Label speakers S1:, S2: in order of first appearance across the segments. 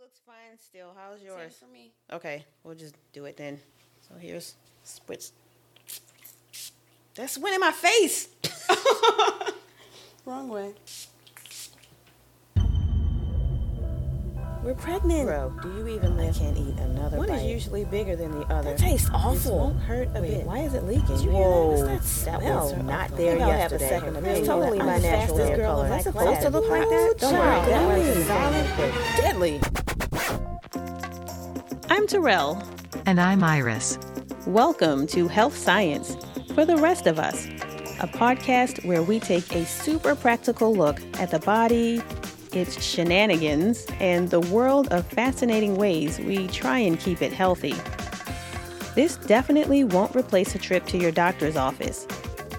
S1: looks fine still. How's yours?
S2: Same for me.
S1: Okay, we'll just do it then. So here's spritz. That's went in my face.
S2: Wrong way.
S1: We're pregnant.
S3: Bro, do you even live?
S1: I can't eat another
S3: One
S1: bite.
S3: is usually bigger than the other.
S1: That tastes
S3: This
S1: awful.
S3: won't hurt a
S1: Wait,
S3: bit.
S1: why is it leaking?
S3: Did you
S1: Whoa,
S3: that? That
S1: was not there
S3: think I'll have a
S1: yesterday.
S3: second.
S1: Really?
S3: Totally my
S1: the
S3: natural
S1: fastest
S3: hair
S1: girl
S3: color.
S1: in
S3: Is that supposed to look like that? Don't worry, that was solid, deadly.
S1: I'm Terrell.
S4: And I'm Iris.
S1: Welcome to Health Science for the Rest of Us, a podcast where we take a super practical look at the body, its shenanigans, and the world of fascinating ways we try and keep it healthy. This definitely won't replace a trip to your doctor's office,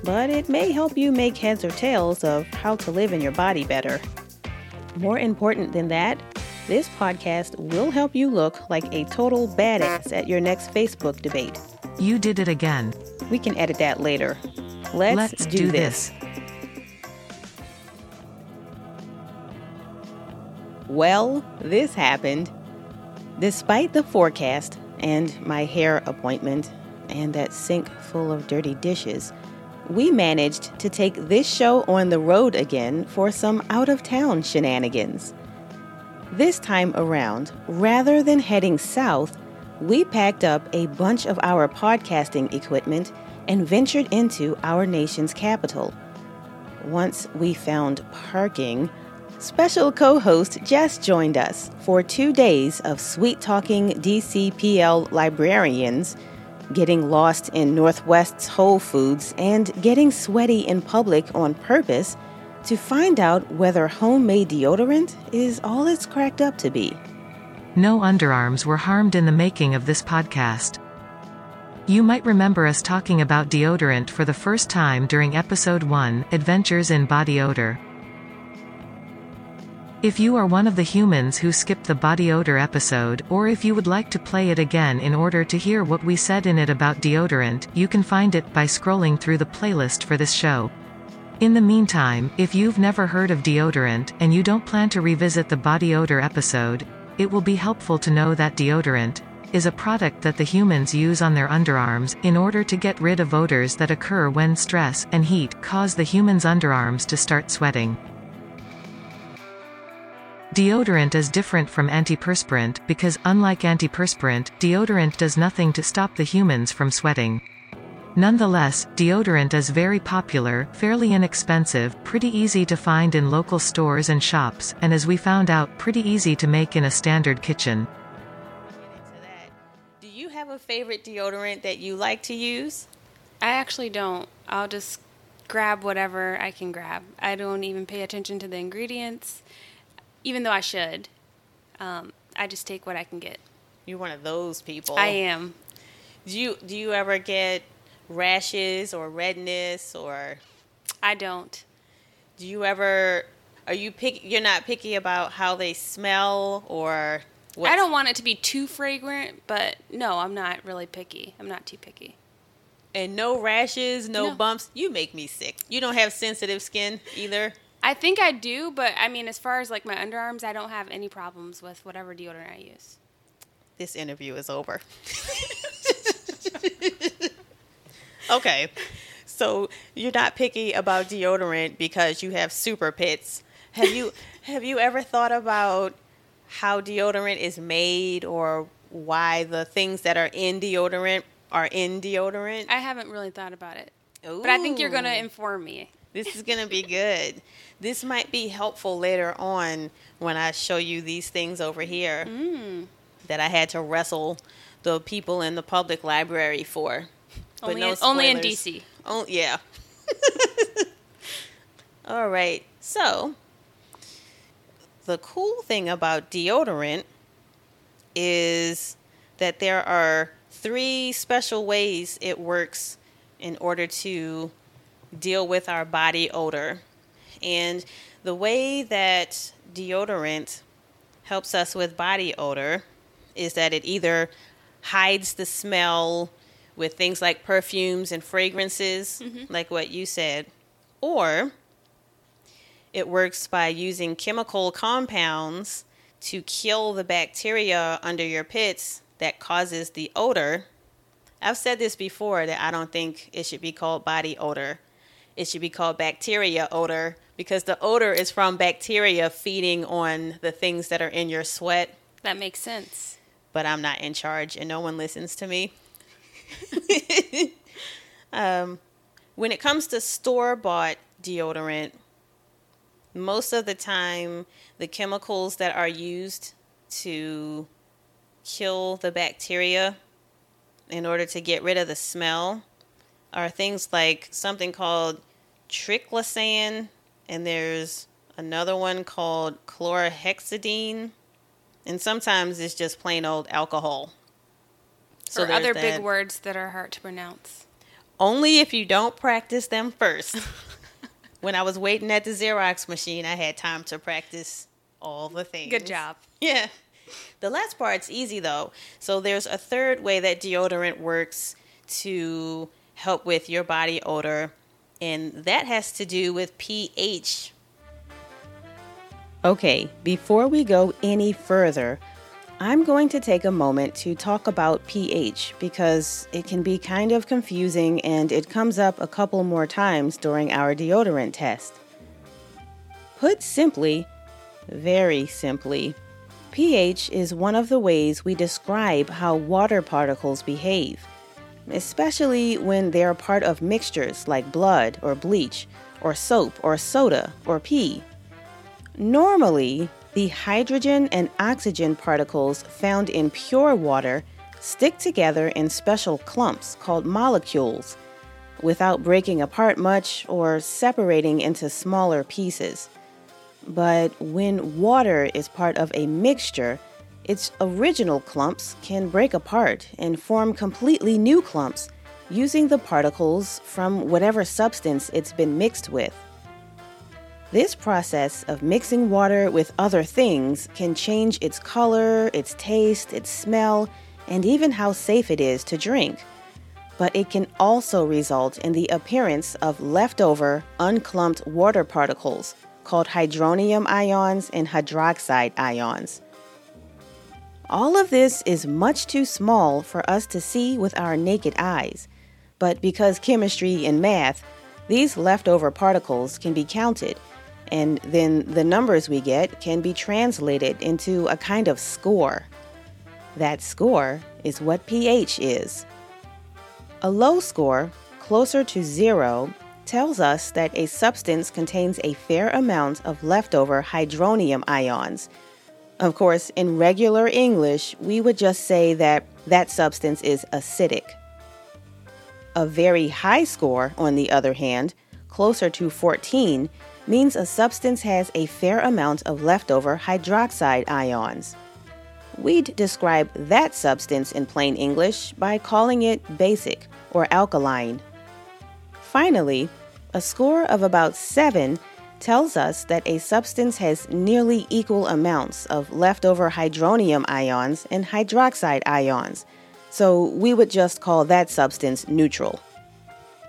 S1: but it may help you make heads or tails of how to live in your body better. More important than that, this podcast will help you look like a total badass at your next Facebook debate.
S4: You did it again.
S1: We can edit that later. Let's,
S4: Let's do this.
S1: Well, this happened. Despite the forecast and my hair appointment and that sink full of dirty dishes, we managed to take this show on the road again for some out of town shenanigans. This time around, rather than heading south, we packed up a bunch of our podcasting equipment and ventured into our nation's capital. Once we found parking, special co host Jess joined us for two days of sweet talking DCPL librarians, getting lost in Northwest's Whole Foods, and getting sweaty in public on purpose to find out whether homemade deodorant is all it's cracked up to be.
S4: No underarms were harmed in the making of this podcast. You might remember us talking about deodorant for the first time during episode 1, Adventures in Body Odor. If you are one of the humans who skipped the body odor episode, or if you would like to play it again in order to hear what we said in it about deodorant, you can find it by scrolling through the playlist for this show. In the meantime, if you've never heard of deodorant, and you don't plan to revisit the body odor episode, it will be helpful to know that deodorant is a product that the humans use on their underarms in order to get rid of odors that occur when stress and heat cause the human's underarms to start sweating. Deodorant is different from antiperspirant because, unlike antiperspirant, deodorant does nothing to stop the humans from sweating. Nonetheless, deodorant is very popular, fairly inexpensive, pretty easy to find in local stores and shops, and as we found out, pretty easy to make in a standard kitchen.
S1: Do you have a favorite deodorant that you like to use?
S2: I actually don't. I'll just grab whatever I can grab. I don't even pay attention to the ingredients, even though I should. Um, I just take what I can get.
S1: You're one of those people.
S2: I am.
S1: Do you do you ever get rashes or redness or
S2: I don't.
S1: do you ever are you pick you're not picky about how they smell or what
S2: I don't want it to be too fragrant, but no, I'm not really picky. I'm not too picky.
S1: and no rashes, no,
S2: No.
S1: bumps. You make me sick. You don't have sensitive skin either.
S2: I think I do, but I mean, as far as like my underarms, I don't have any problems with whatever deodorant I use.
S1: This interview is over. okay. So you're not picky about deodorant because you have super pits. Have you have you ever thought about how deodorant is made or why the things that are in deodorant are in deodorant?
S2: I haven't really thought about it, but I think you're going to inform me.
S1: This is going to be good. This might be helpful later on when I show you these things over here
S2: Mm.
S1: that I had to wrestle the people in the public library for. But
S2: Only,
S1: no
S2: in, only in. DC.
S1: Oh, yeah. All right. So, the cool thing about deodorant is that there are three special ways it works in order to deal with our body odor. And the way that deodorant helps us with body odor is that it either hides the smell with things like perfumes and fragrances, mm-hmm. like what you said, or it works by using chemical compounds to kill the bacteria under your pits that causes the odor. I've said this before that I don't think it should be called body odor. It should be called bacteria odor because the odor is from bacteria feeding on the things that are in your sweat.
S2: That makes sense.
S1: But I'm not in charge and no one listens to me. um, when it comes to store bought deodorant, most of the time, the chemicals that are used to kill the bacteria in order to get rid of the smell are things like something called triclosan, and there's another one called chlorhexidine, and sometimes it's just plain old alcohol.
S2: So or other big words that are hard to pronounce.
S1: Only if you don't practice them first. when I was waiting at the Xerox machine, I had time to practice all the things.
S2: Good job.
S1: Yeah. The last part's easy though. So there's a third way that deodorant works to help with your body odor, and that has to do with pH. Okay, before we go any further, I'm going to take a moment to talk about pH because it can be kind of confusing and it comes up a couple more times during our deodorant test. Put simply, very simply, pH is one of the ways we describe how water particles behave, especially when they are part of mixtures like blood or bleach, or soap or soda or pee. Normally, the hydrogen and oxygen particles found in pure water stick together in special clumps called molecules without breaking apart much or separating into smaller pieces. But when water is part of a mixture, its original clumps can break apart and form completely new clumps using the particles from whatever substance it's been mixed with. This process of mixing water with other things can change its color, its taste, its smell, and even how safe it is to drink. But it can also result in the appearance of leftover, unclumped water particles called hydronium ions and hydroxide ions. All of this is much too small for us to see with our naked eyes, but because chemistry and math, these leftover particles can be counted and then the numbers we get can be translated into a kind of score. That score is what pH is. A low score, closer to zero, tells us that a substance contains a fair amount of leftover hydronium ions. Of course, in regular English, we would just say that that substance is acidic. A very high score, on the other hand, closer to 14, means a substance has a fair amount of leftover hydroxide ions. We'd describe that substance in plain English by calling it basic or alkaline. Finally, a score of about 7 tells us that a substance has nearly equal amounts of leftover hydronium ions and hydroxide ions, so we would just call that substance neutral.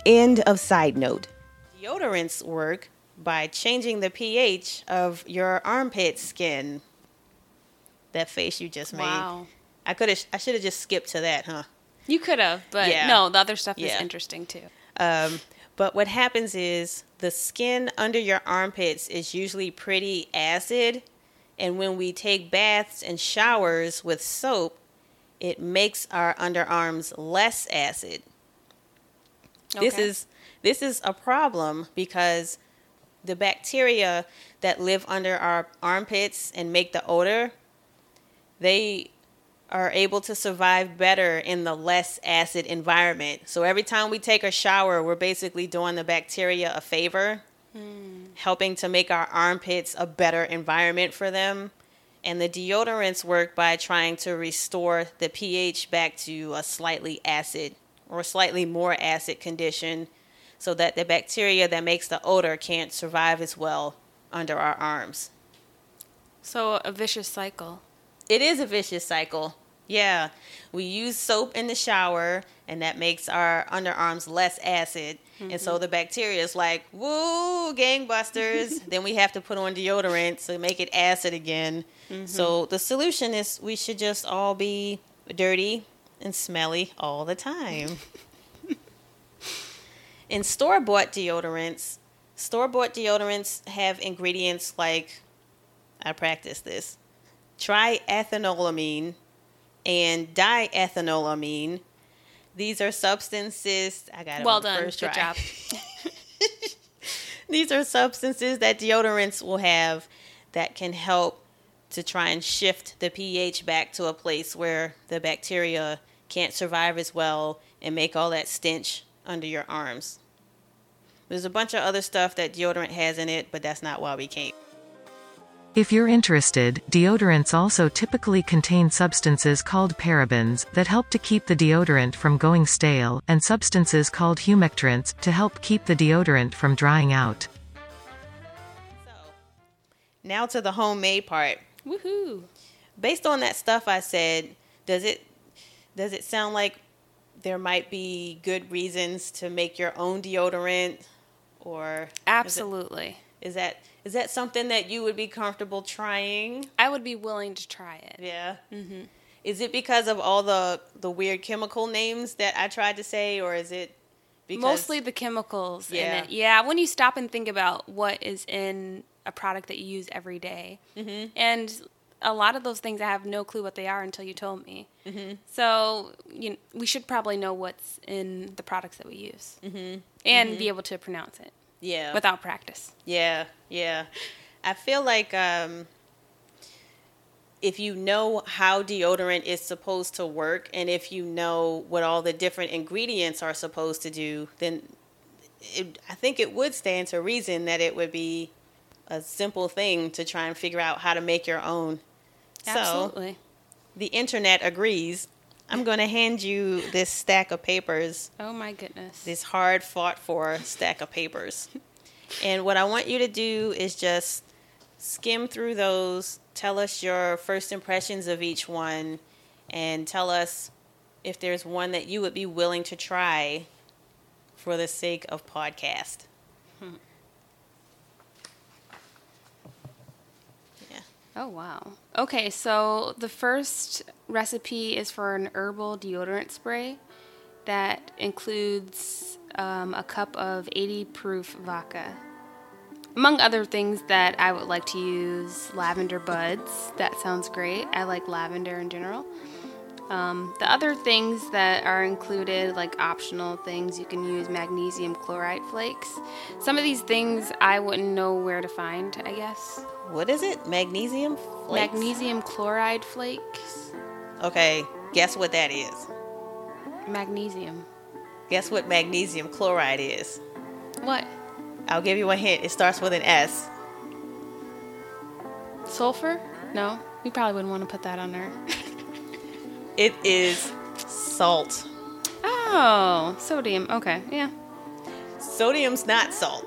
S1: End of side note. Deodorants work by changing the pH of your armpit skin. That face you just made.
S2: Wow.
S1: I could have. I should have just skipped to that, huh?
S2: You could have, but
S1: Yeah.
S2: no, the other stuff
S1: Yeah.
S2: is interesting too.
S1: Um, but what happens is the skin under your armpits is usually pretty acid, and when we take baths and showers with soap, it makes our underarms less acid. This is this is a problem because the bacteria that live under our armpits and make the odor, they are able to survive better in the less acid environment. So every time we take a shower, we're basically doing the bacteria a favor, hmm. helping to make our armpits a better environment for them. And the deodorants work by trying to restore the pH back to a slightly acid or slightly more acid condition so that the bacteria that makes the odor can't survive as well under our arms.
S2: So a vicious cycle.
S1: It is a vicious cycle. Yeah, we use soap in the shower, and that makes our underarms less acid. And so mm-hmm. the bacteria is like, woo, gangbusters. then we have to put on deodorant to make it acid again. So mm-hmm. the solution is we should just all be dirty and smelly all the time. in store bought deodorants, store bought deodorants have ingredients like, I practice this, triethanolamine and diethanolamine. These are substances. I got it
S2: Well done.
S1: First
S2: Good
S1: try.
S2: job.
S1: These are substances that deodorants will have that can help to try and shift the pH back to a place where the bacteria can't survive as well and make all that stench under your arms. There's a bunch of other stuff that deodorant has in it, but that's not why we came.
S4: If you're interested, deodorants also typically contain substances called parabens that help to keep the deodorant from going stale, and substances called humectants to help keep the deodorant from drying out.
S1: So, now to the homemade part.
S2: Woohoo.
S1: Based on that stuff I said, does it does it sound like there might be good reasons to make your own deodorant or
S2: Absolutely.
S1: Is that is that something that you would be comfortable trying?
S2: I would be willing to try it.
S1: Yeah. Mm-hmm. Is it because of all the the weird chemical names that I tried to say, or is it because
S2: Mostly the chemicals
S1: Yeah.
S2: in it. Yeah, when you stop and think about what is in a product that you use every day.
S1: Mm-hmm.
S2: and a lot of those things I have no clue what they are until you told me. Mm-hmm. So you we should probably know what's in the products that we use, mm-hmm. and be able to pronounce it
S1: yeah
S2: without practice.
S1: yeah yeah? I feel like um, if you know how deodorant is supposed to work, and if you know what all the different ingredients are supposed to do, then it, I think it would stand to reason that it would be a simple thing to try and figure out how to make your own. So
S2: Absolutely.
S1: the internet agrees. I'm going to hand you this stack of papers,
S2: oh my goodness.
S1: this hard fought for stack of papers. And what I want you to do is just skim through those, tell us your first impressions of each one, and tell us if there's one that you would be willing to try for the sake of podcast. Yeah.
S2: Oh wow. Okay, so the first recipe is for an herbal deodorant spray that includes um, a cup of 80 proof vodka. Among other things that I would like to use lavender buds. That sounds great. I like lavender in general. Um, the other things that are included, like optional things, you can use magnesium chloride flakes. Some of these things I wouldn't know where to find, I guess.
S1: What is it? Magnesium flakes?
S2: Magnesium chloride flakes.
S1: Okay, guess what that is?
S2: Magnesium.
S1: Guess what magnesium chloride is?
S2: What?
S1: I'll give you a hint. It starts with an S.
S2: Sulfur? No. We probably wouldn't want to put that on there.
S1: It is salt.
S2: Oh, sodium. Okay, yeah.
S1: Sodium's not salt.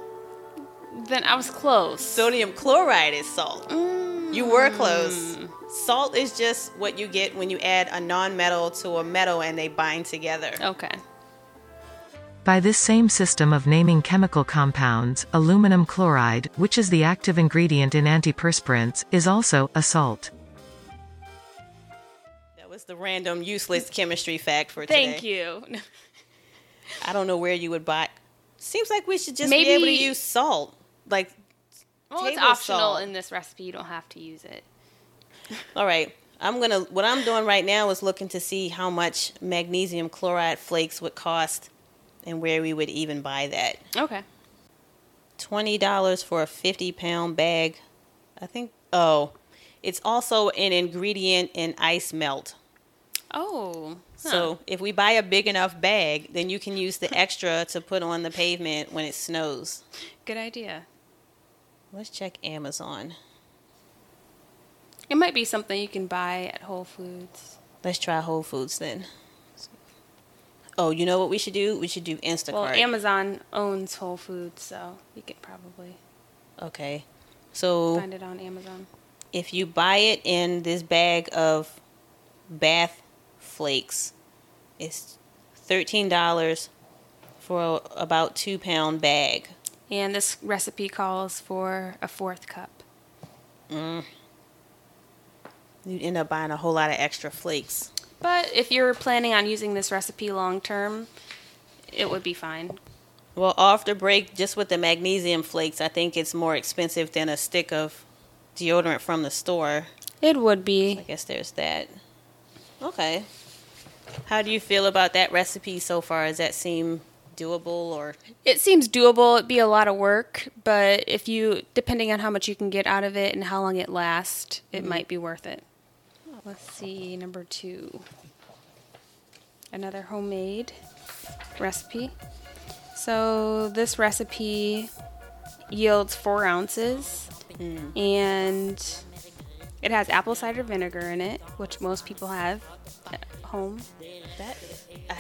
S2: Then I was close.
S1: Sodium chloride is salt.
S2: Mm.
S1: You were close. Salt is just what you get when you add a non-metal to a metal and they bind together.
S2: Okay.
S4: By this same system of naming chemical compounds, aluminum chloride, which is the active ingredient in antiperspirants, is also a salt.
S1: That was the random useless chemistry fact for today.
S2: Thank you.
S1: I don't know where you would buy. Seems like we should just be able to
S2: Maybe-
S1: use salt. Like,
S2: Well, it's optional
S1: salt.
S2: in this recipe. You don't have to use it.
S1: all right. I'm gonna. What I'm doing right now is looking to see how much magnesium chloride flakes would cost, and where we would even buy that.
S2: Okay.
S1: twenty dollars for a fifty pound bag. I think. Oh, it's also an ingredient in ice melt.
S2: Oh. huh.
S1: So if we buy a big enough bag, then you can use the extra to put on the pavement when it snows.
S2: good idea.
S1: Let's check Amazon.
S2: It might be something you can buy at Whole Foods.
S1: Let's try Whole Foods then. Oh, you know what we should do? We should do Instacart.
S2: Well, Amazon owns Whole Foods, so you could probably
S1: okay. So
S2: find it on Amazon.
S1: if you buy it in this bag of bath flakes. It's thirteen dollars for a, about two pound bag.
S2: And this recipe calls for a fourth cup. Mm.
S1: You'd end up buying a whole lot of extra flakes.
S2: But if you're planning on using this recipe long term, it would be fine.
S1: Well, off the break, just with the magnesium flakes, I think it's more expensive than a stick of deodorant from the store.
S2: It would be.
S1: I guess there's that. Okay. How do you feel about that recipe so far? Does that seem doable or
S2: It seems doable. It'd be a lot of work, but if you, depending on how much you can get out of it and how long it lasts, it mm-hmm. might be worth it. Let's see, number two. Another homemade recipe. So this recipe yields four ounces, mm. and it has apple cider vinegar in it, which most people have at home.
S1: that? I,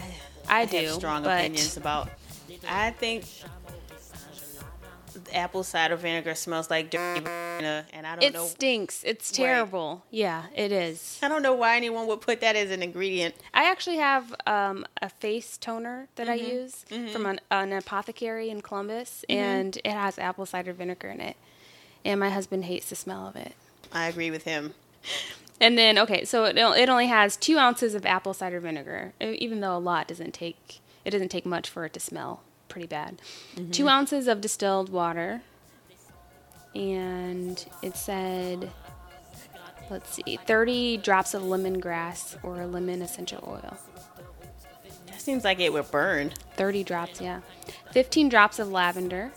S2: I,
S1: I
S2: do.
S1: have strong
S2: but
S1: opinions about. I think apple cider vinegar smells like dirty banana, and I don't
S2: It
S1: know.
S2: stinks. It's terrible. Yeah, it is.
S1: I don't know why anyone would put that as an ingredient.
S2: I actually have um, a face toner that I mm-hmm. use mm-hmm. from an, an apothecary in Columbus, mm-hmm. and it has apple cider vinegar in it. And my husband hates the smell of it.
S1: I agree with him.
S2: And then, okay, so it, it only has two ounces of apple cider vinegar, even though a lot doesn't take it doesn't take much for it to smell pretty bad. Mm-hmm. Two ounces of distilled water, and it said, let's see, thirty drops of lemongrass or lemon essential oil.
S1: That seems like it would burn.
S2: 30 drops, yeah. 15 drops of lavender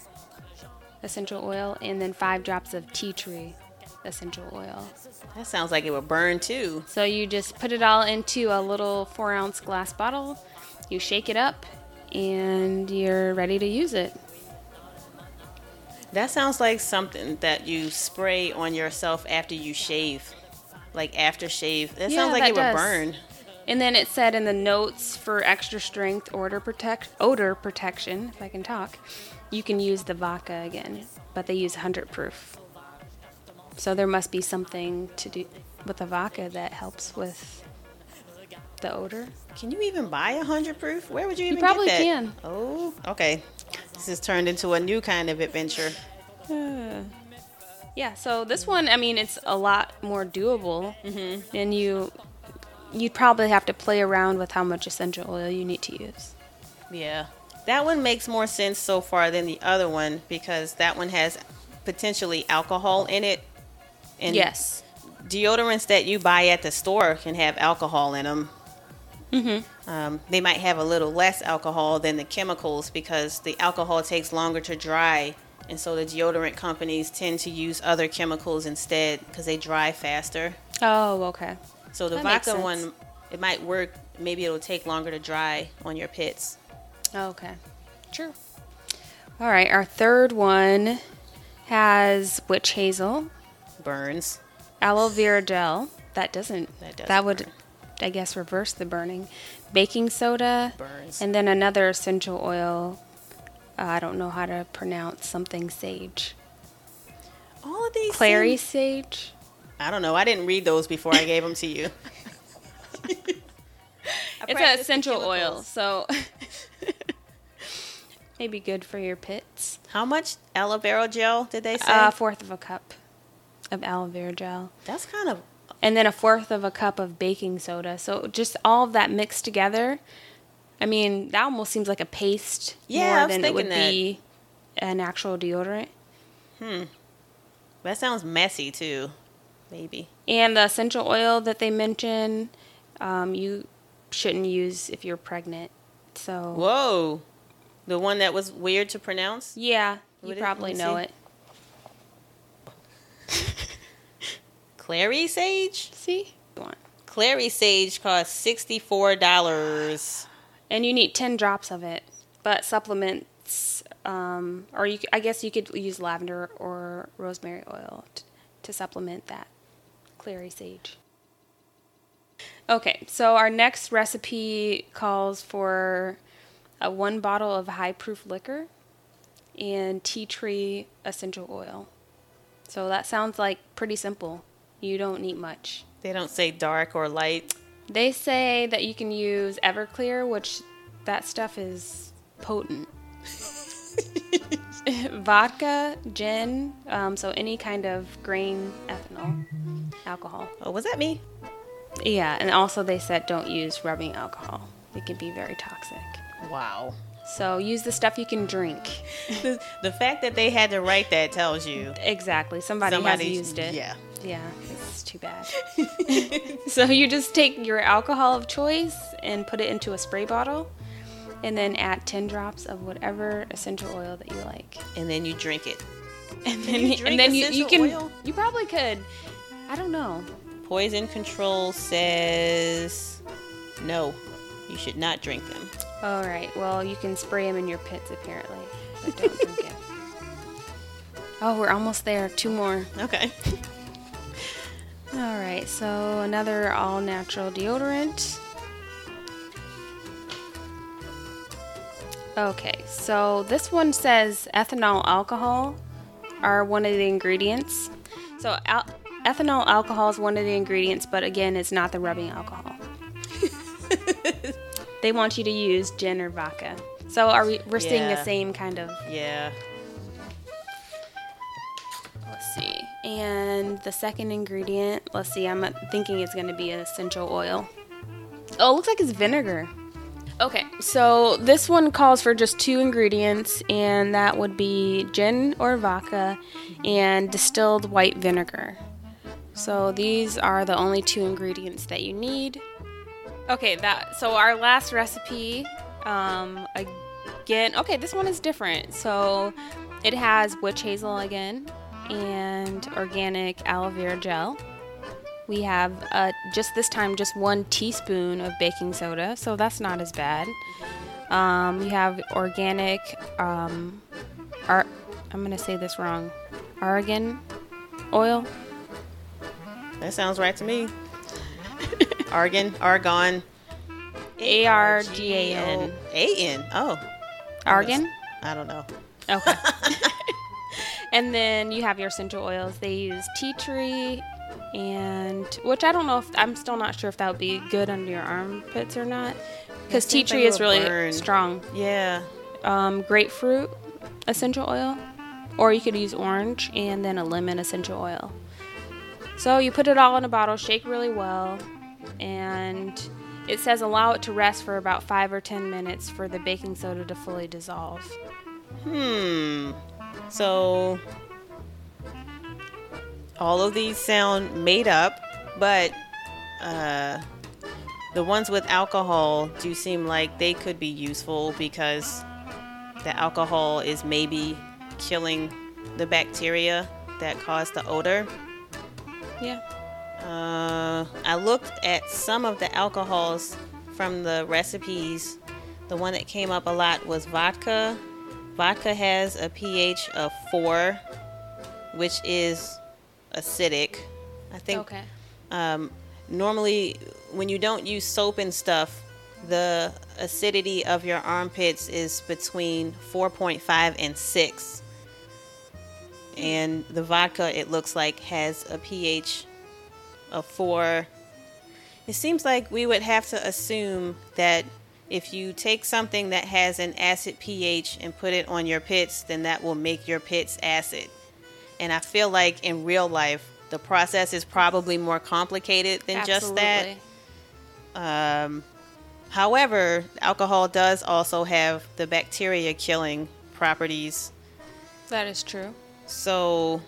S2: essential oil, and then 5 drops of tea tree essential oil.
S1: That sounds like it would burn too.
S2: So you just put it all into a little 4 ounce glass bottle, you shake it up, and you're ready to use it.
S1: That sounds like something that you spray on yourself after you shave. Like aftershave. That
S2: Yeah,
S1: sounds like
S2: that
S1: it would
S2: does.
S1: burn.
S2: And then it said in the notes for extra strength odor protect odor protection, if I can talk, you can use the vodka again, but they use 100 proof. So there must be something to do with the vodka that helps with the odor.
S1: Can you even buy a hundred proof? Where would you even
S2: probably
S1: get that?
S2: can.
S1: Oh, okay. This has turned into a new kind of adventure.
S2: Yeah, so this one, I mean, it's a lot more doable, mm-hmm. and you you'd probably have to play around with how much essential oil you need to use.
S1: Yeah. That one makes more sense so far than the other one because that one has potentially alcohol in it. And
S2: yes.
S1: deodorants that you buy at the store can have alcohol in them. Mm-hmm. Um, they might have a little less alcohol than the chemicals because the alcohol takes longer to dry. And so the deodorant companies tend to use other chemicals instead because they dry faster.
S2: Oh, okay.
S1: So the
S2: That
S1: vodka one, it might work. Maybe it'll take longer to dry on your pits.
S2: Oh, okay. Sure. All right, our third one has witch hazel,
S1: Burns.
S2: aloe vera gel. That doesn't.
S1: That
S2: That,
S1: doesn't
S2: would,
S1: burn.
S2: I guess, reverse the burning. Baking soda.
S1: Burns.
S2: And then another essential oil. Uh, I don't know how to pronounce something sage.
S1: All of these.
S2: Clary
S1: seem-
S2: sage.
S1: I don't know. I didn't read those before I gave them to you.
S2: It's an essential oil, so maybe good for your pits.
S1: How much aloe vera gel did they say?
S2: A fourth of a cup of aloe vera gel.
S1: That's kind of
S2: and then a fourth of a cup of baking soda. So just all of that mixed together. I mean, that almost seems like a paste
S1: Yeah, I
S2: more than it would
S1: that.
S2: be an actual deodorant. Hmm.
S1: That sounds messy too. Maybe.
S2: And the essential oil that they mention, um, you shouldn't use if you're pregnant. So
S1: Whoa. The one that was weird to pronounce?
S2: yeah, you
S1: it-
S2: probably
S1: me
S2: know
S1: see.
S2: it.
S1: Clary sage?
S2: See.
S1: Clary sage costs $64.
S2: and you need 10 drops of it but supplements um, or you, i guess you could use lavender or rosemary oil t- to supplement that clary sage okay so our next recipe calls for a one bottle of high proof liquor and tea tree essential oil so that sounds like pretty simple you don't need much
S1: They don't say dark or light.
S2: They say that you can use Everclear, which that stuff is potent. Vodka, gin, um, so any kind of grain ethanol, alcohol.
S1: Oh, was that me?
S2: Yeah, and also they said don't use rubbing alcohol. It can be very toxic.
S1: Wow.
S2: So use the stuff you can drink.
S1: The, the fact that they had to write that tells you
S2: Exactly. Somebody
S1: somebody
S2: has used it.
S1: Yeah.
S2: Yeah, it's too bad. so you just take your alcohol of choice and put it into a spray bottle and then add 10 drops of whatever essential oil that you like.
S1: And then you drink it.
S2: And then
S1: you drink
S2: and then you, you
S1: essential
S2: can
S1: oil?
S2: you probably could. I don't know.
S1: Poison control says no. You should not drink them.
S2: All right. Well, you can spray them in your pits apparently, but don't drink it. Oh, we're almost there. Two more.
S1: Okay.
S2: All right, so another all natural deodorant. Okay, so this one says ethanol alcohol are one of the ingredients. So al- ethanol alcohol is one of the ingredients, but again, it's not the rubbing alcohol. they want you to use gin or vodka. So are we? We're seeing the same kind of
S1: Yeah.
S2: And the second ingredient, let's see, I'm thinking it's going to be an essential oil. Oh, it looks like it's vinegar. Okay, so this one calls for just two ingredients, and that would be gin or vodka and distilled white vinegar. So these are the only two ingredients that you need. Okay, that so our last recipe, um, again, okay, this one is different. So it has witch hazel again and organic aloe vera gel. We have uh, just this time just one teaspoon of baking soda, so that's not as bad. Um, we have organic, um, ar- I'm gonna say this wrong, argan oil.
S1: That sounds right to me. Argan, argon.
S2: A R G A N.
S1: A N. Oh.
S2: Argan?
S1: I don't know.
S2: Okay. and then you have your essential oils. They use tea tree and which I don't know if I'm still not sure if that would be good under your armpits or not because tea tree is really
S1: burn.
S2: strong.
S1: Yeah.
S2: Um, grapefruit essential oil, or you could use orange and then a lemon essential oil. So you put it all in a bottle, shake really well, and it says allow it to rest for about five or ten minutes for the baking soda to fully dissolve.
S1: Hmm. So all of these sound made up, but uh, the ones with alcohol do seem like they could be useful because the alcohol is maybe killing the bacteria that cause the odor.
S2: Yeah.
S1: Uh, I looked at some of the alcohols from the recipes. The one that came up a lot was vodka. Vodka has a pH of 4, which is acidic. I think
S2: Okay.
S1: um, normally when you don't use soap and stuff, the acidity of your armpits is between 4.5 and 6. And the vodka, it looks like, has a pH of 4. It seems like we would have to assume that if you take something that has an acid pH and put it on your pits, then that will make your pits acid. And I feel like in real life, the process is probably more complicated than just that.
S2: Absolutely.
S1: Um, however, alcohol does also have the bacteria killing properties.
S2: That is true.
S1: So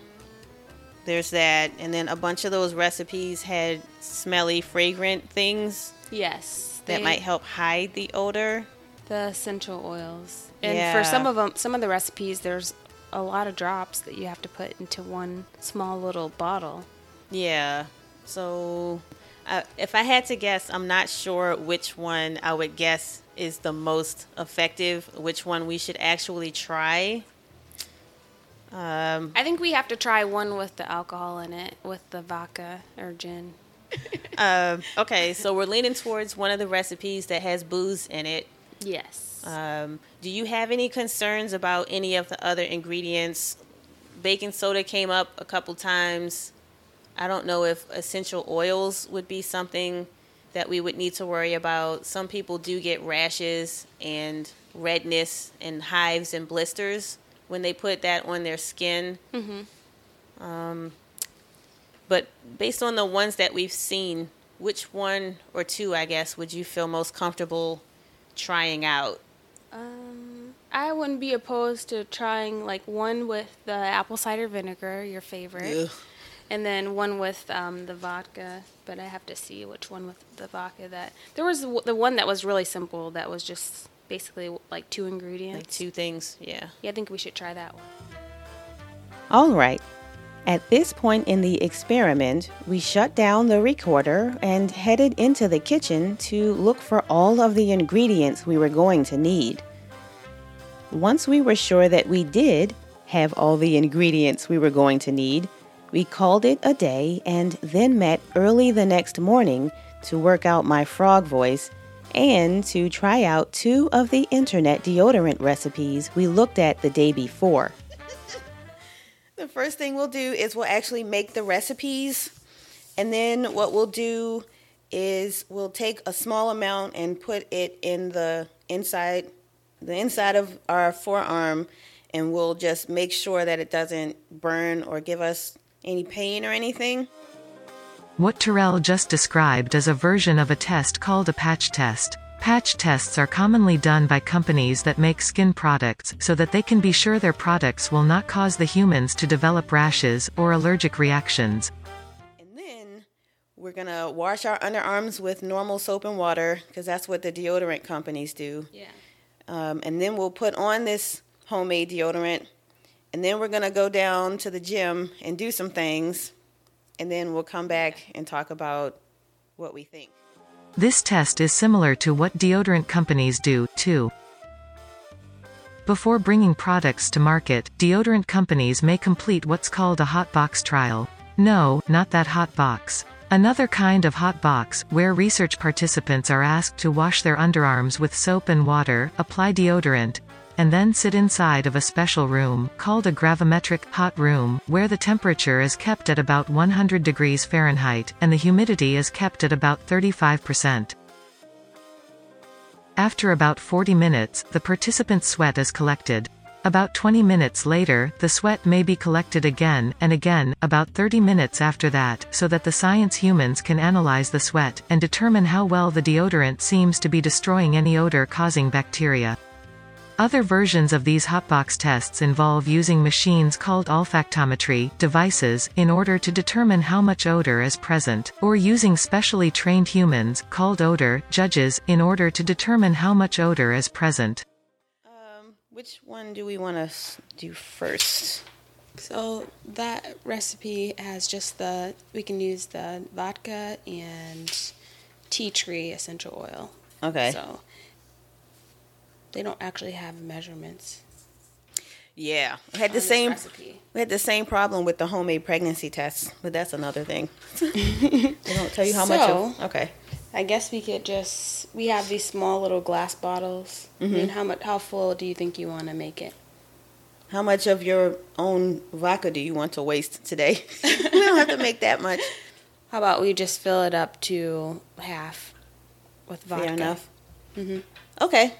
S1: there's that. And then a bunch of those recipes had smelly, fragrant things
S2: Yes.
S1: That
S2: they-
S1: might help hide the odor.
S2: the essential oils. And
S1: Yeah.
S2: for some of them, some of the recipes, there's a lot of drops that you have to put into one small little bottle.
S1: Yeah. So uh, if I had to guess, I'm not sure which one I would guess is the most effective, which one we should actually try. Um,
S2: I think we have to try one with the alcohol in it, with the vodka or gin.
S1: um, okay, so we're leaning towards one of the recipes that has booze in it.
S2: Yes.
S1: Um, do you have any concerns about any of the other ingredients? Baking soda came up a couple times. I don't know if essential oils would be something that we would need to worry about. Some people do get rashes and redness and hives and blisters when they put that on their skin. Um, but based on the ones that we've seen, which one or two, I guess, would you feel most comfortable trying out?
S2: Um, I wouldn't be opposed to trying like one with the apple cider vinegar, your favorite,
S1: Ugh.
S2: and then one with um, the vodka. But I have to see which one with the vodka. That there was the one that was really simple. That was just basically like two ingredients.
S1: Like two things, yeah.
S2: Yeah, I think we should try that one.
S1: All right. At this point in the experiment, we shut down the recorder and headed into the kitchen to look for all of the ingredients we were going to need. Once we were sure that we did have all the ingredients we were going to need, we called it a day and then met early the next morning to work out my frog voice and to try out two of the internet deodorant recipes we looked at the day before. The first thing we'll do is we'll actually make the recipes. And then what we'll do is we'll take a small amount and put it in the inside the inside of our forearm and we'll just make sure that it doesn't burn or give us any pain or anything.
S4: What Terrell just described is a version of a test called a patch test. Patch tests are commonly done by companies that make skin products so that they can be sure their products will not cause the humans to develop rashes or allergic reactions.
S1: And then we're going to wash our underarms with normal soap and water because that's what the deodorant companies do.
S2: Yeah.
S1: Um, and then we'll put on this homemade deodorant. And then we're going to go down to the gym and do some things. And then we'll come back and talk about what we think.
S4: This test is similar to what deodorant companies do, too. Before bringing products to market, deodorant companies may complete what's called a hot box trial. No, not that hot box. Another kind of hot box, where research participants are asked to wash their underarms with soap and water, apply deodorant, and then sit inside of a special room, called a gravimetric hot room, where the temperature is kept at about 100 degrees Fahrenheit, and the humidity is kept at about 35%. After about 40 minutes, the participant's sweat is collected. About 20 minutes later, the sweat may be collected again, and again, about 30 minutes after that, so that the science humans can analyze the sweat, and determine how well the deodorant seems to be destroying any odor-causing bacteria. Other versions of these hotbox tests involve using machines called olfactometry devices in order to determine how much odor is present, or using specially trained humans, called odor judges, in order to determine how much odor is present.
S1: Um, which one do we want to do first?
S2: So that recipe has just the we can use the vodka and tea tree essential oil.
S1: Okay.
S2: So they don't actually have measurements.
S1: Yeah, we had the same.
S2: recipe.
S1: We had the same problem with the homemade pregnancy tests, but that's another thing. they don't tell you how much. Of, okay.
S2: I guess we could just we have these small little glass bottles. I mean, how much how full do you think you want to make it?
S1: How much of your own vodka do you want to waste today? we don't have to make that much.
S2: How about we just fill it up to half with vodka?
S1: Fair enough.
S2: Mhm.
S1: Okay.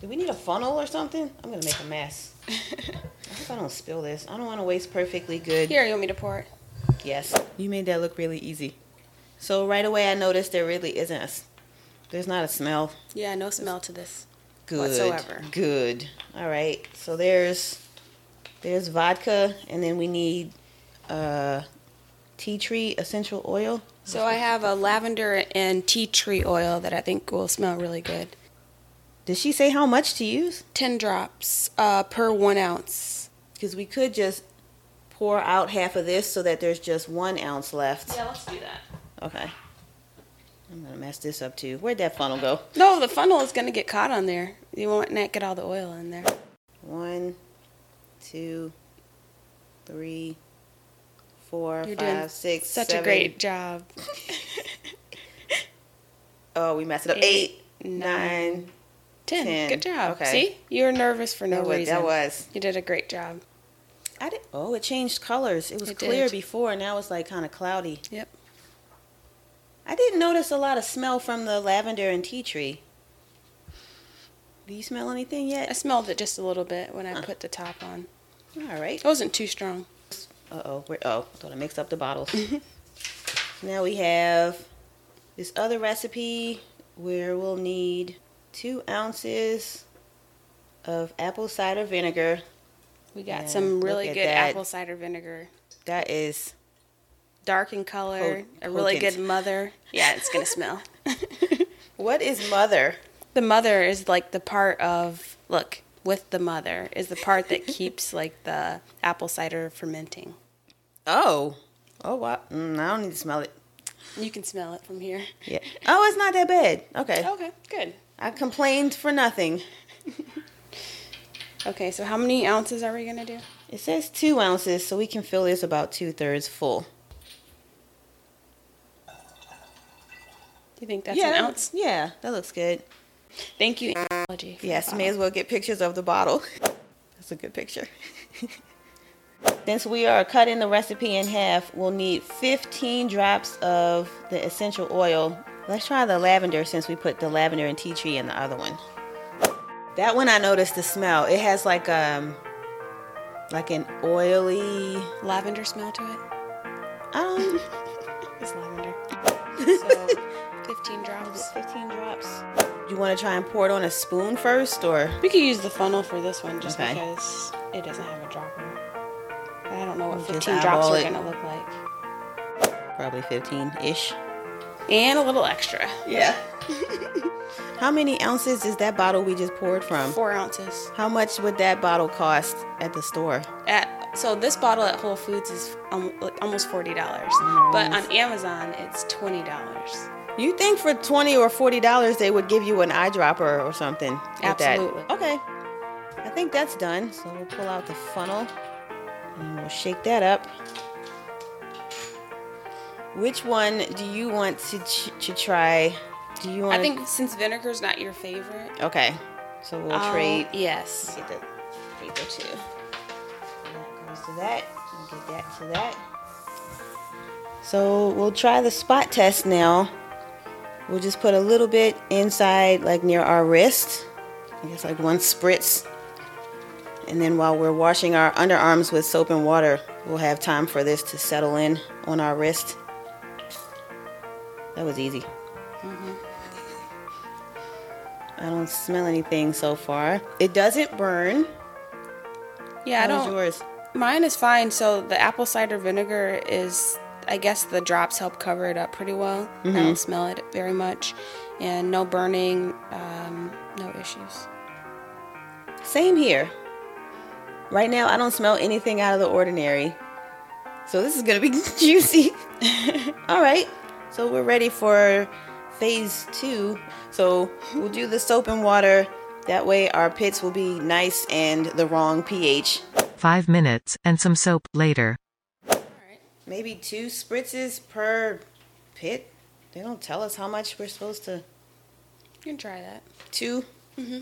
S1: Do we need a funnel or something? I'm gonna make a mess. I hope I don't spill this. I don't want to waste perfectly good.
S2: Here, you want me to pour it?
S1: Yes. You made that look really easy. So right away I noticed there really isn't a. There's not a smell.
S2: Yeah, no smell to this.
S1: Good.
S2: Whatsoever.
S1: Good. All right. So there's there's vodka, and then we need uh, tea tree essential oil.
S2: So I have a lavender and tea tree oil that I think will smell really good.
S1: Did she say how much to use?
S2: 10 drops uh, per one ounce.
S1: Because we could just pour out half of this so that there's just one ounce left.
S2: Yeah, let's do that.
S1: Okay. I'm gonna mess this up too. Where'd that funnel go?
S2: No, the funnel is going to get caught on there. You won't not get all the oil in there.
S1: One, two, three, four,
S2: You're
S1: five, six,
S2: Such
S1: seven.
S2: a great job.
S1: Oh, we messed it up.
S2: Eight,
S1: Eight, nine.
S2: 10.
S1: Ten.
S2: Good job.
S1: Okay.
S2: See? You were nervous for no
S1: that,
S2: reason.
S1: that was.
S2: You did a great job.
S1: I did. Oh, it changed colors. It was
S2: It
S1: clear
S2: did.
S1: before. Now it's like kind of cloudy.
S2: Yep.
S1: I didn't notice a lot of smell from the lavender and tea tree. Do you smell anything yet?
S2: I smelled it just a little bit when I put the top on.
S1: All right.
S2: It wasn't too strong.
S1: Uh oh. We're oh. Thought I mixed up the bottles. now we have this other recipe where we'll need two ounces of apple cider vinegar.
S2: We got
S1: Yeah,
S2: some really good
S1: that.
S2: apple cider vinegar.
S1: That is
S2: Dark in color, a really good mother. Yeah, it's gonna smell.
S1: what is mother?
S2: The mother is like the part of look with the mother is the part that keeps like the apple cider fermenting.
S1: Oh. Oh wow. Mm, I don't need to smell it.
S2: You can smell it from here.
S1: Yeah. Oh, it's not that bad. Okay.
S2: Okay, good.
S1: I complained for nothing.
S2: Okay, so how many ounces are we gonna do?
S1: It says two ounces, so we can fill this about two thirds full.
S2: Do you think that's
S1: yeah,
S2: an ounce?
S1: Yeah, that looks good.
S2: Thank you,
S1: Yes, may as well get pictures of the bottle. That's a good picture. Since we are cutting the recipe in half, we'll need 15 drops of the essential oil. Let's try the lavender since we put the lavender and tea tree in the other one. That one I noticed the smell. It has like um like an oily
S2: lavender smell to it.
S1: um
S2: It's lavender. So, 15 drops.
S1: 15 drops. You want to try and pour it on a spoon first or
S2: We could use the funnel for this one just
S1: Okay.
S2: because it doesn't have a dropper. I don't know what
S1: We'll
S2: 15 drops are going to look like.
S1: probably 15-ish?
S2: And a little extra.
S1: Yeah. How many ounces is that bottle we just poured from?
S2: Four ounces.
S1: How much would that bottle cost at the store?
S2: At So this bottle at Whole Foods is um, almost $40. But on Amazon, it's $20.
S1: You think for 20 or 40 dollars they would give you an eyedropper or something? with that?
S2: Absolutely.
S1: Okay. I think that's done. So we'll pull out the funnel and we'll shake that up. Which one do you want to ch- to try? Do you want?
S2: I think since vinegar's not your favorite,
S1: Okay. So we'll
S2: I'll-
S1: trade.
S2: Yes.
S1: Get the paper too. That goes to that. Get that to that. So we'll try the spot test now. We'll just put a little bit inside, like near our wrist. I guess like one spritz. And then while we're washing our underarms with soap and water, we'll have time for this to settle in on our wrist. That was easy. I don't smell anything so far. It doesn't burn.
S2: Yeah, I don't.
S1: yours?
S2: Mine is fine. So the apple cider vinegar is, I guess the drops help cover it up pretty well. I don't smell it very much, and no burning, um, no issues.
S1: Same here. Right now, I don't smell anything out of the ordinary. So this is gonna be juicy. All right. So we're ready for phase two. So we'll do the soap and water. That way, our pits will be nice and the wrong pH.
S4: Five minutes, and some soap later.
S1: Maybe two spritzes per pit. They don't tell us how much we're supposed to.
S2: You can try that.
S1: 2 Mm-hmm.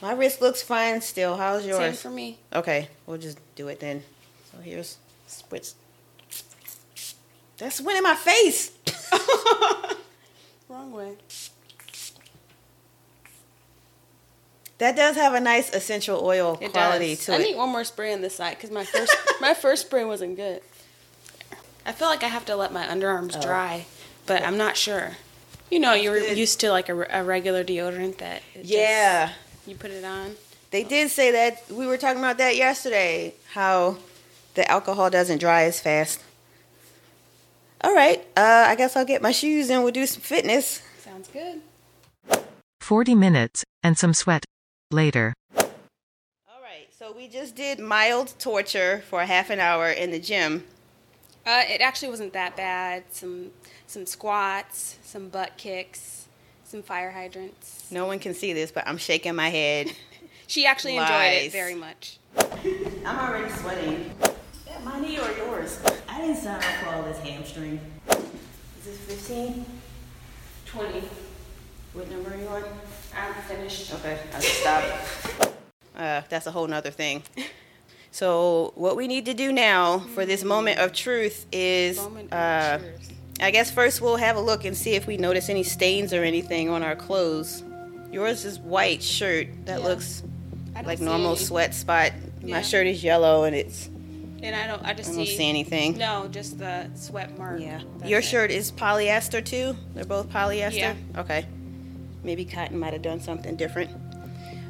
S1: My wrist looks fine still. How's yours?
S2: Same
S1: yours?
S2: for me.
S1: Okay, we'll just do it then. So here's spritz. That's went in my face.
S2: Wrong way.
S1: That does have a nice essential oil
S2: It
S1: quality
S2: does.
S1: to
S2: I
S1: it.
S2: I need one more spray on this side because my first my first spray wasn't good. I feel like I have to let my underarms
S1: Oh.
S2: dry, but I'm not sure. You know, you're
S1: good.
S2: used to like a, a regular deodorant that it just-
S1: yeah,
S2: you put it on.
S1: they did say that. We were talking about that yesterday. How the alcohol doesn't dry as fast. All right, uh, I guess I'll get my shoes and we'll do some fitness.
S2: Sounds good.
S4: 40 minutes, and some sweat later.
S1: All right, so we just did mild torture for half an hour in the gym.
S2: Uh, it actually wasn't that bad. Some some squats, some butt kicks, some fire hydrants.
S1: No one can see this, but I'm shaking my head.
S2: She actually enjoyed it very much.
S1: I'm already sweating. Is my knee or yours? I didn't sign up for all this hamstring. Is this 15?
S2: 20.
S1: What number are you on?
S2: I'm finished.
S1: Okay, I'll just stop. Uh, that's a whole nother thing. So what we need to do now for this moment of truth is
S2: Moment of
S1: uh,
S2: truth.
S1: I guess first we'll have a look and see if we notice any stains or anything on our clothes. Yours is white shirt. That
S2: Yeah.
S1: looks like normal
S2: any.
S1: sweat spot. My shirt is yellow and it's
S2: And I don't. I
S1: I
S2: just
S1: don't
S2: see.
S1: see anything.
S2: No, just the sweat mark.
S1: Yeah.
S2: That's
S1: Your
S2: it.
S1: shirt is polyester too? They're both polyester?
S2: Yeah.
S1: Okay. Maybe cotton might have done something different.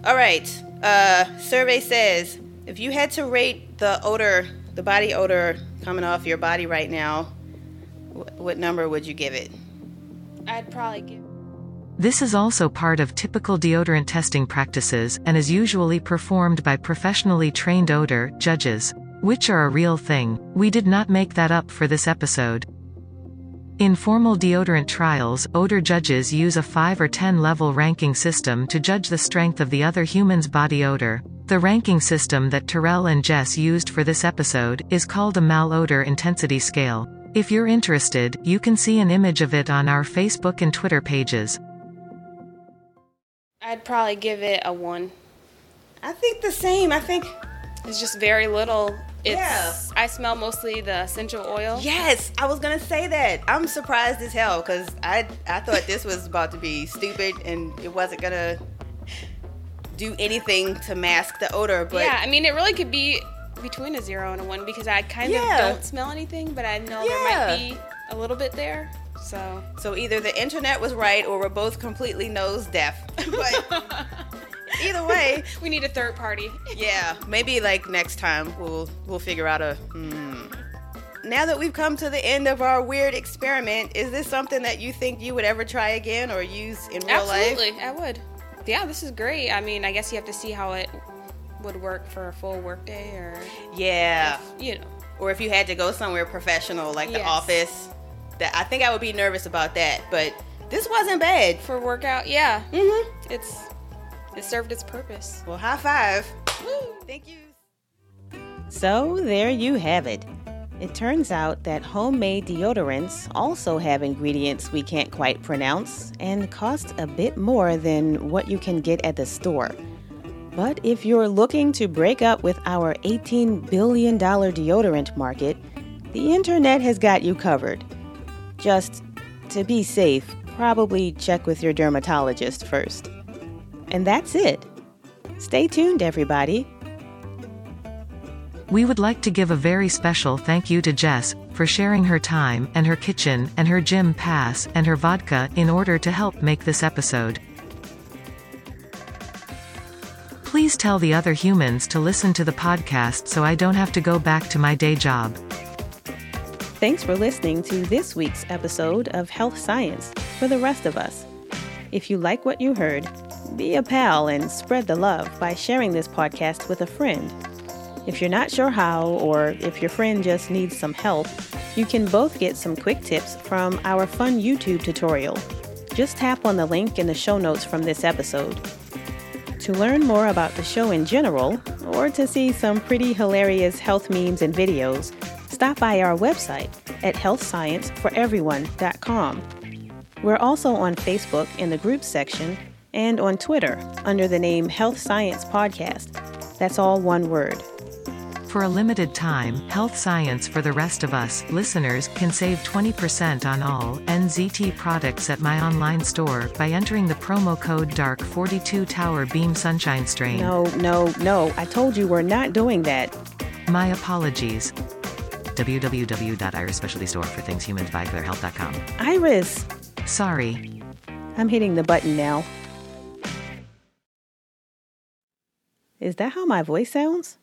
S1: All right. Uh, survey says if you had to rate the odor, the body odor coming off your body right now, wh- what number would you give it?
S2: I'd probably give.
S4: This is also part of typical deodorant testing practices and is usually performed by professionally trained odor judges, which are a real thing. We did not make that up for this episode. In formal deodorant trials, odor judges use a 5 or 10 level ranking system to judge the strength of the other human's body odor. The ranking system that Terrell and Jess used for this episode is called a malodor intensity scale. If you're interested, you can see an image of it on our Facebook and Twitter pages.
S2: I'd probably give it a one.
S1: I think the same. I think
S2: It's just very little. It's.
S1: Yeah.
S2: I smell mostly the essential oil.
S1: yes. I was gonna say that. I'm surprised as hell because I I thought this was about to be stupid and it wasn't gonna do anything to mask the odor. But
S2: yeah, I mean, it really could be between a zero and a one because I kind
S1: Yeah.
S2: of don't smell anything, but I know there might be a little bit there. So.
S1: So either the internet was right or we're both completely nose deaf. But either way,
S2: We need a third party.
S1: yeah, maybe like next time we'll we'll figure out a hmm. Now that we've come to the end of our weird experiment, is this something that you think you would ever try again or use in real life?
S2: Absolutely, I would. Yeah, this is great. I mean, I guess you have to see how it would work for a full workday, or
S1: Yeah.
S2: you know.
S1: Or if you had to go somewhere professional like the office. That I think I would be nervous about that, but this wasn't bad.
S2: For workout, yeah,
S1: Mhm.
S2: it's it served its purpose.
S1: Well, high five. Thank you.
S3: So there you have it. It turns out that homemade deodorants also have ingredients we can't quite pronounce and cost a bit more than what you can get at the store. But if you're looking to break up with our $18 billion deodorant market, the internet has got you covered. Just to be safe, probably check with your dermatologist first. And that's it. Stay tuned, everybody.
S4: We would like to give a very special thank you to Jess for sharing her time and her kitchen and her gym pass and her vodka in order to help make this episode. Please tell the other humans to listen to the podcast so I don't have to go back to my day job.
S3: Thanks for listening to this week's episode of Health Science for the rest of us. If you like what you heard, be a pal and spread the love by sharing this podcast with a friend. If you're not sure how, or if your friend just needs some help, you can both get some quick tips from our fun YouTube tutorial. Just tap on the link in the show notes from this episode. To learn more about the show in general, or to see some pretty hilarious health memes and videos, stop by our website at healthscienceforeveryone.com. We're also on Facebook in the group section and on Twitter under the name Health Science Podcast. That's all one word.
S4: For a limited time, Health Science for the rest of us listeners can save 20% on all NZT products at my online store by entering the promo code DARK42 Tower Beam Sunshine Strain.
S3: No, no, no. I told you we're not doing that.
S4: My apologies. www.iris specialty store for things humans buy for their health.com.
S3: Iris,
S4: Sorry.
S3: I'm hitting the button now. Is that how my voice sounds?